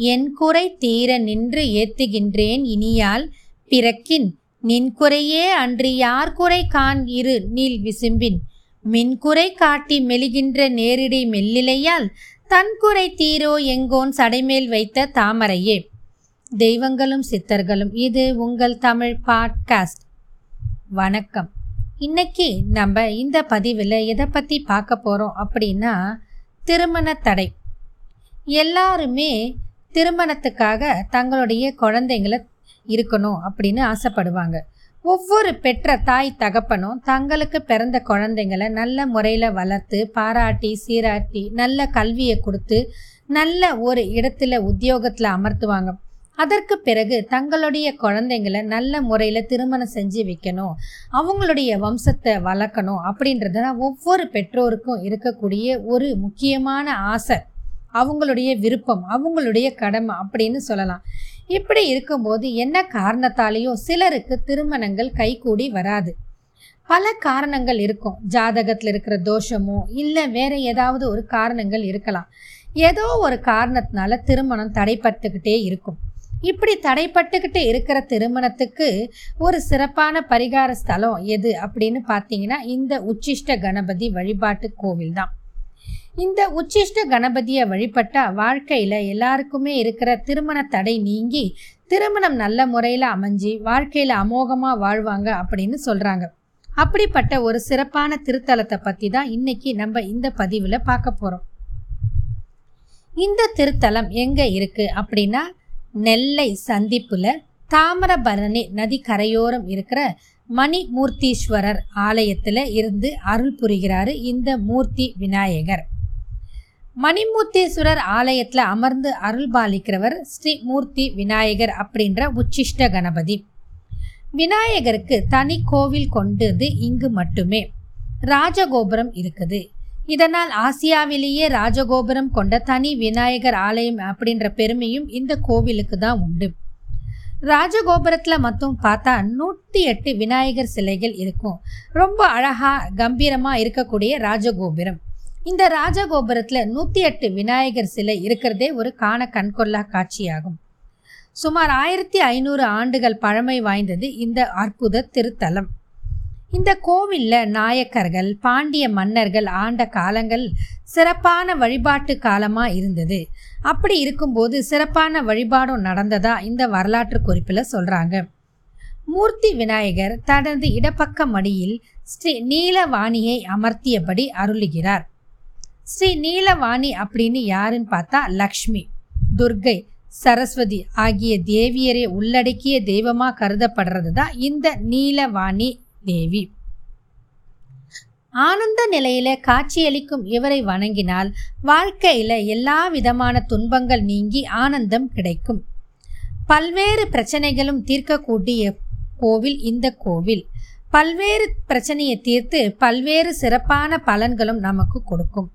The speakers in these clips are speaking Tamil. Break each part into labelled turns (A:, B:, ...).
A: என் குறை தீர நின்று ஏத்துகின்றேன் இனியால் பிறக்கின். நின் குறையே அன்று யார் குறை காண்? இரு நீல் விசும்பின். மின்குறை காட்டி மெலிகின்ற நேரிடை மெல்லிலையால் தன் குறை தீரோ எங்கோன் சடைமேல் வைத்த தாமரையே. தெய்வங்களும் சித்தர்களும் இது உங்கள் தமிழ் பாட்காஸ்ட். வணக்கம். இன்னைக்கு நம்ம இந்த பதிவில் எதை பற்றி பார்க்க போகிறோம் அப்படின்னா திருமண தடை. எல்லாருமே திருமணத்துக்காக தங்களுடைய குழந்தைங்கள இருக்கணும் அப்படின்னு ஆசைப்படுவாங்க. ஒவ்வொரு பெற்ற தாய் தகப்பனும் தங்களுக்கு பிறந்த குழந்தைங்கள நல்ல முறையில் வளர்த்து பாராட்டி சீராட்டி நல்ல கல்வியை கொடுத்து நல்ல ஒரு இடத்துல உத்தியோகத்தில் அமர்த்துவாங்க. அதற்கு பிறகு தங்களுடைய குழந்தைங்களை நல்ல முறையில் திருமணம் செஞ்சு வைக்கணும். அவங்களுடைய வம்சத்தை வளர்க்கணும் அப்படின்றது தான் ஒவ்வொரு பெற்றோருக்கும் இருக்கக்கூடிய ஒரு முக்கியமான ஆசை. அவங்களுடைய விருப்பம் அவங்களுடைய கடமை அப்படின்னு சொல்லலாம். இப்படி இருக்கும்போது என்ன காரணத்தாலேயோ சிலருக்கு திருமணங்கள் கைகூடி வராது. பல காரணங்கள் இருக்கும். ஜாதகத்தில் இருக்கிற தோஷமோ இல்லை வேற ஏதாவது ஒரு காரணங்கள் இருக்கலாம். ஏதோ ஒரு காரணத்தினால திருமணம் தடைப்பட்டுக்கிட்டே இருக்கும். இப்படி தடைப்பட்டுக்கிட்டு இருக்கிற திருமணத்துக்கு ஒரு சிறப்பான பரிகார ஸ்தலம் எது அப்படின்னு பார்த்தீங்கன்னா இந்த உச்சிஷ்ட கணபதி வழிபாட்டு கோவில் தான் இந்த உச்சிஷ்ட கணபதியை வழிபட்ட வாழ்க்கையில் எல்லாருக்குமே இருக்கிற திருமண தடை நீங்கி திருமணம் நல்ல முறையில் அமைஞ்சு வாழ்க்கையில் அமோகமாக வாழ்வாங்க அப்படின்னு சொல்கிறாங்க அப்படிப்பட்ட ஒரு சிறப்பான திருத்தலத்தை பற்றி தான் இன்னைக்கு நம்ம இந்த பதிவில் பார்க்க போகிறோம் இந்த திருத்தலம் எங்கே இருக்குது அப்படின்னா நெல்லை சந்திப்பில் தாமிரபரணி நதி கரையோரம் இருக்கிற மணிமூர்த்தீஸ்வரர் ஆலயத்தில் இருந்து அருள் புரிகிறாரு இந்த மூர்த்தி விநாயகர். மணிமூர்த்தீஸ்வரர் ஆலயத்தில் அமர்ந்து அருள் பாலிக்கிறவர் ஸ்ரீமூர்த்தி விநாயகர் அப்படின்ற உச்சிஷ்ட கணபதி. விநாயகருக்கு தனி கோவில் கொண்டது இங்கு மட்டுமே ராஜகோபுரம் இருக்குது. இதனால் ஆசியாவிலேயே ராஜகோபுரம் கொண்ட தனி விநாயகர் ஆலயம் அப்படின்ற பெருமையும் இந்த கோவிலுக்கு தான் உண்டு. ராஜகோபுரத்தில் மட்டும் பார்த்தா நூற்றி எட்டு விநாயகர் சிலைகள் இருக்கும். ரொம்ப அழகாக கம்பீரமாக இருக்கக்கூடிய ராஜகோபுரம். இந்த ராஜகோபுரத்தில் நூற்றி எட்டு விநாயகர் சிலை இருக்கிறதே ஒரு காண கண்கொள்ளா காட்சியாகும். சுமார் ஆயிரத்தி ஐநூறு ஆண்டுகள் பழமை வாய்ந்தது இந்த அற்புத திருத்தலம். இந்த கோவிலில் நாயக்கர்கள் பாண்டிய மன்னர்கள் ஆண்ட காலங்கள் சிறப்பான வழிபாட்டு காலமாக இருந்தது. அப்படி இருக்கும்போது சிறப்பான வழிபாடும் நடந்ததா இந்த வரலாற்று குறிப்பில் சொல்கிறாங்க மூர்த்தி விநாயகர் தனது இடப்பக்க மடியில் ஸ்ரீ நீலவாணியை அமர்த்தியபடி அருளுகிறார். ஸ்ரீ நீலவாணி அப்படின்னு யாருன்னு பார்த்தா லக்ஷ்மி துர்கை சரஸ்வதி ஆகிய தேவியரை உள்ளடக்கிய தெய்வமாக கருதப்படுறது தான் இந்த நீலவாணி தேவி. ஆனந்த நிலையில காட்சியளிக்கும் இவரை வணங்கினால் வாழ்க்கையில எல்லா விதமான துன்பங்கள் நீங்கி ஆனந்தம் கிடைக்கும். பல்வேறு பிரச்சனைகளும் தீர்க்கக்கூடிய கோவில் இந்த கோவில். பல்வேறு பிரச்சனையை தீர்த்து பல்வேறு சிறப்பான பலன்களும் நமக்கு கொடுக்கும்.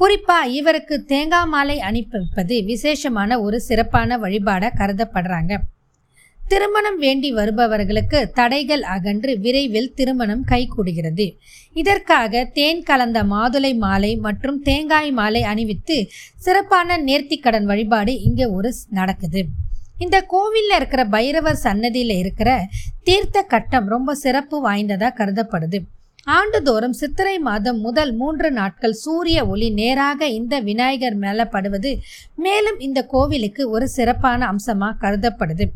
A: குறிப்பா இவருக்கு தேங்காய் மாலை அனுப்பிப்பது விசேஷமான ஒரு சிறப்பான வழிபாடாக கருதப்படுறாங்க. திருமணம் வேண்டி வருபவர்களுக்கு தடைகள் அகன்று விரைவில் திருமணம் கைகூடுகிறது. இதற்காக தேன் கலந்த மாதுளை மாலை மற்றும் தேங்காய் மாலை அணிவித்து சிறப்பான நேர்த்திக்கடன் வழிபாடு இங்கே ஒரு நடக்குது. இந்த கோவிலில் இருக்கிற பைரவர் சன்னதியில் இருக்கிற தீர்த்த கட்டம் ரொம்ப சிறப்பு வாய்ந்ததாக கருதப்படுது. ஆண்டுதோறும் சித்திரை மாதம் முதல் மூன்று நாட்கள் சூரிய ஒளி நேராக இந்த விநாயகர் மேலே படுவது மேலும் இந்த கோவிலுக்கு ஒரு சிறப்பான அம்சமாக கருதப்படுது.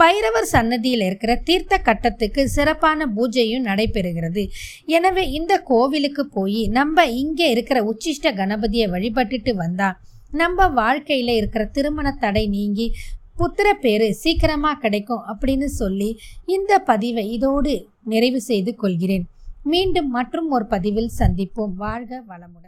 A: பைரவர் சன்னதியில் இருக்கிற தீர்த்த கட்டத்துக்கு சிறப்பான பூஜையும் நடைபெறுகிறது. எனவே இந்த கோவிலுக்கு போய் நம்ம இங்கே இருக்கிற உச்சிஷ்ட கணபதியை வழிபட்டுட்டு வந்தா நம்ம வாழ்க்கையில் இருக்கிற திருமண தடை நீங்கி புத்திர பேரு சீக்கிரமாக கிடைக்கும் அப்படின்னு சொல்லி இந்த பதிவை இதோடு நிறைவு செய்து கொள்கிறேன். மீண்டும் மற்றும் ஒரு பதிவில் சந்திப்போம். வாழ்க வளமுடன்.